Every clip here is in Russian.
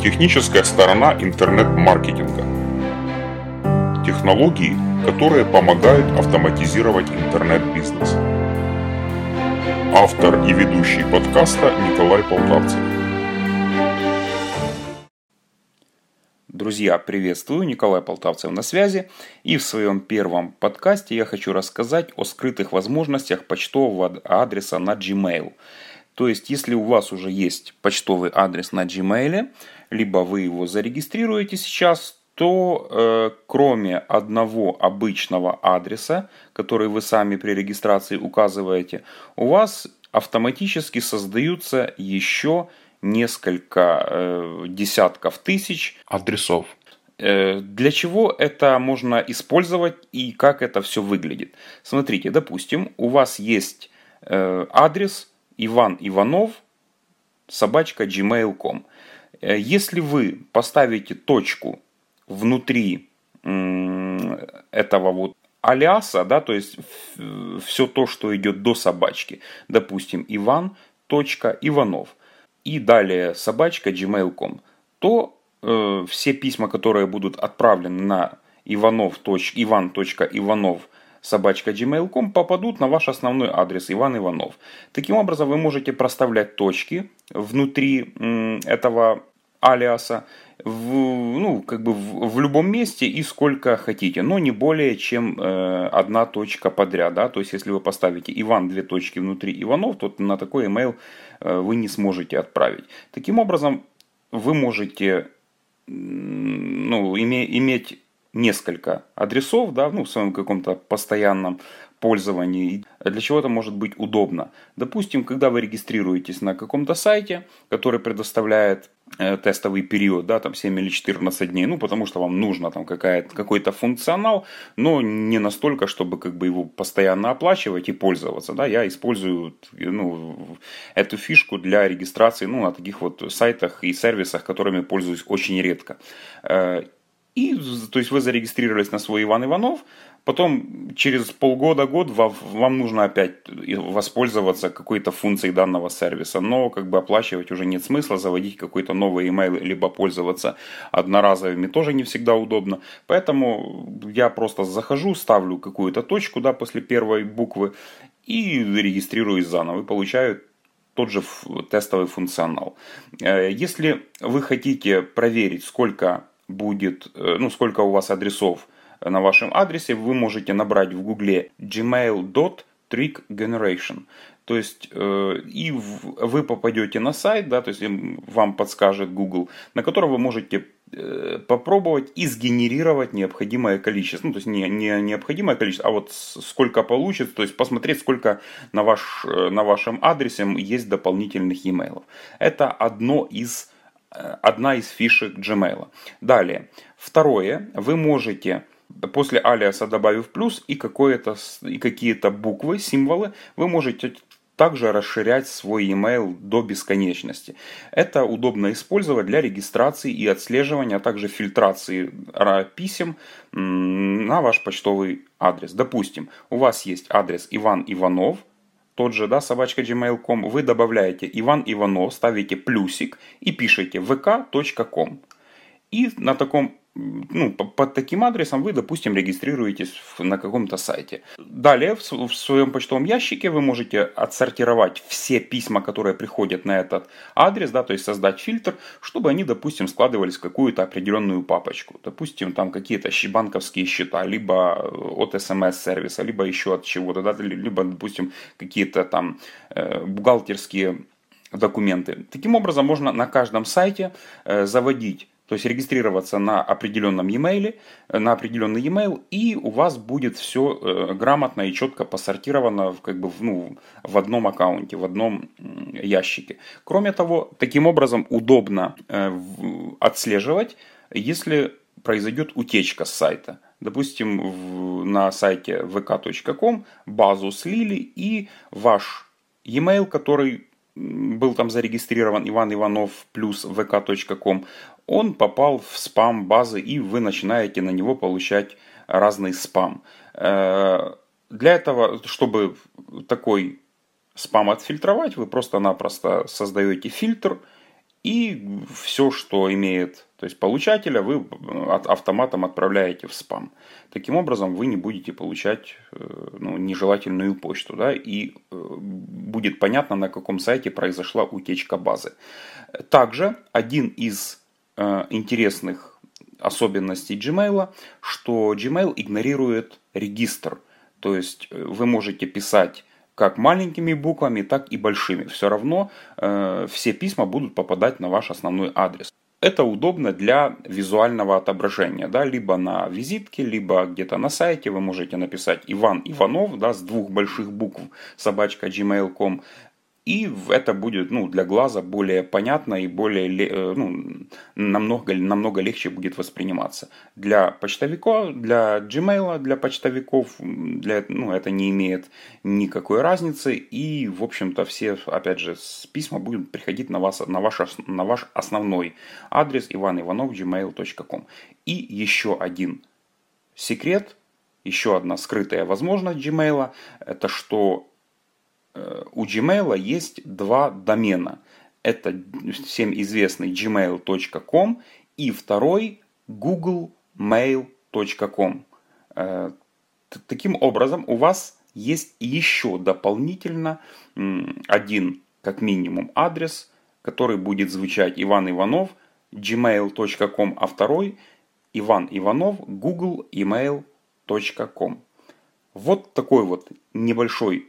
Техническая сторона интернет-маркетинга. Технологии, которые помогают автоматизировать интернет-бизнес. Автор и ведущий подкаста Николай Полтавцев. Друзья, приветствую, Николай Полтавцев на связи. И в своем первом подкасте я хочу рассказать о скрытых возможностях почтового адреса на Gmail. То есть, если у вас уже есть почтовый адрес на Gmail, либо вы его зарегистрируете сейчас, то э, кроме одного обычного адреса, который вы сами при регистрации указываете, у вас автоматически создаются еще несколько э, десятков тысяч адресов. Э, для чего это можно использовать и как это все выглядит? Смотрите, допустим, у вас есть э, адрес Иван Иванов собачка gmail.com. Э, если вы поставите точку внутри этого вот алиаса, да, то есть все то, что идет до собачки, допустим, Иван, точка, Иванов, и далее собачка gmail.com, то э, все письма, которые будут отправлены на иванов. иван.иванов собачка gmail.com попадут на ваш основной адрес Иван Иванов. Таким образом, вы можете проставлять точки внутри этого алиаса в, ну, как бы в, в любом месте и сколько хотите, но не более чем э, одна точка подряд. Да? То есть, если вы поставите Иван две точки внутри Иванов, то на такой email э, вы не сможете отправить. Таким образом, вы можете ну, име, иметь несколько адресов да, ну, в своем каком-то постоянном пользовании. Для чего это может быть удобно? Допустим, когда вы регистрируетесь на каком-то сайте, который предоставляет э, тестовый период, да, там 7 или 14 дней, ну, потому что вам нужно там какой-то функционал, но не настолько, чтобы как бы его постоянно оплачивать и пользоваться, да, я использую, ну, эту фишку для регистрации, ну, на таких вот сайтах и сервисах, которыми пользуюсь очень редко. Э, и, то есть вы зарегистрировались на свой Иван Иванов, потом через полгода-год вам, нужно опять воспользоваться какой-то функцией данного сервиса, но как бы оплачивать уже нет смысла, заводить какой-то новый email, либо пользоваться одноразовыми тоже не всегда удобно. Поэтому я просто захожу, ставлю какую-то точку да, после первой буквы и регистрируюсь заново и получаю тот же тестовый функционал. Э, если вы хотите проверить, сколько будет, э, ну, сколько у вас адресов на вашем адресе, вы можете набрать в гугле gmail.trickgeneration. То есть, э, и вы попадете на сайт, да, то есть вам подскажет Google, на котором вы можете э, попробовать и сгенерировать необходимое количество. Ну, то есть не, не необходимое количество, а вот сколько получится, то есть посмотреть, сколько на, ваш, на вашем адресе есть дополнительных e-mail. Это одно из одна из фишек Gmail. Далее, второе, вы можете после алиаса добавив плюс и, и какие-то буквы, символы, вы можете также расширять свой email до бесконечности. Это удобно использовать для регистрации и отслеживания, а также фильтрации писем на ваш почтовый адрес. Допустим, у вас есть адрес Иван Иванов, тот же, да, собачка gmail.com, вы добавляете Иван Иванов, ставите плюсик и пишете vk.com. И на таком ну, под таким адресом вы, допустим, регистрируетесь на каком-то сайте. Далее в своем почтовом ящике вы можете отсортировать все письма, которые приходят на этот адрес, да, то есть создать фильтр, чтобы они, допустим, складывались в какую-то определенную папочку. Допустим, там какие-то банковские счета, либо от смс-сервиса, либо еще от чего-то, да, либо, допустим, какие-то там э, бухгалтерские документы. Таким образом, можно на каждом сайте э, заводить то есть регистрироваться на определенном e-mail, э, на определенный e-mail, и у вас будет все э, грамотно и четко посортировано как бы, ну, в одном аккаунте, в одном ящике. Кроме того, таким образом удобно э, отслеживать, если произойдет утечка с сайта. Допустим, на сайте vk.com базу слили, и ваш e-mail, который был там зарегистрирован Иван Иванов плюс vk.com, он попал в спам базы, и вы начинаете на него получать разный спам. Э, для этого, чтобы такой спам отфильтровать, вы просто-напросто создаете фильтр И все, что имеет то есть получателя, вы автоматом отправляете в спам. Таким образом, вы не будете получать э, ну, нежелательную почту. Да, и э, будет понятно, на каком сайте произошла утечка базы. Также один из э, интересных особенностей Gmail, что Gmail игнорирует регистр. То есть вы можете писать как маленькими буквами, так и большими. Все равно э, все письма будут попадать на ваш основной адрес. Это удобно для визуального отображения, да, либо на визитке, либо где-то на сайте. Вы можете написать Иван Иванов, да, с двух больших букв собачка gmail.com, и это будет ну, для глаза более понятно и более, э, ну, намного, намного легче будет восприниматься. Для почтовика, для Gmail, для почтовиков для, ну, это не имеет никакой разницы. И, в общем-то, все, опять же, письма будут приходить на, вас, на, ваш, на ваш основной адрес иваниванов.gmail.com. И еще один секрет, еще одна скрытая возможность Gmail, это что у Gmail есть два домена. Это всем известный gmail.com и второй googlemail.com. Э, таким образом, у вас есть еще дополнительно один, как минимум, адрес, который будет звучать Иван Иванов gmail.com, а второй Иван Иванов googleemail.com. Вот такой вот небольшой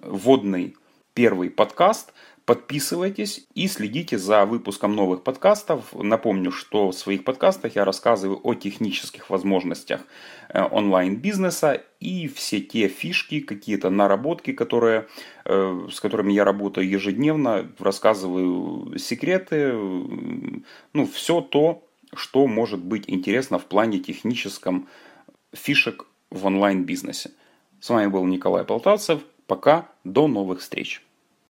вводный первый подкаст. Подписывайтесь и следите за выпуском новых подкастов. Напомню, что в своих подкастах я рассказываю о технических возможностях э, онлайн-бизнеса и все те фишки, какие-то наработки, которые, э, с которыми я работаю ежедневно, рассказываю секреты, ну, все то, что может быть интересно в плане техническом фишек в онлайн-бизнесе. С вами был Николай Полтавцев. Пока, до новых встреч!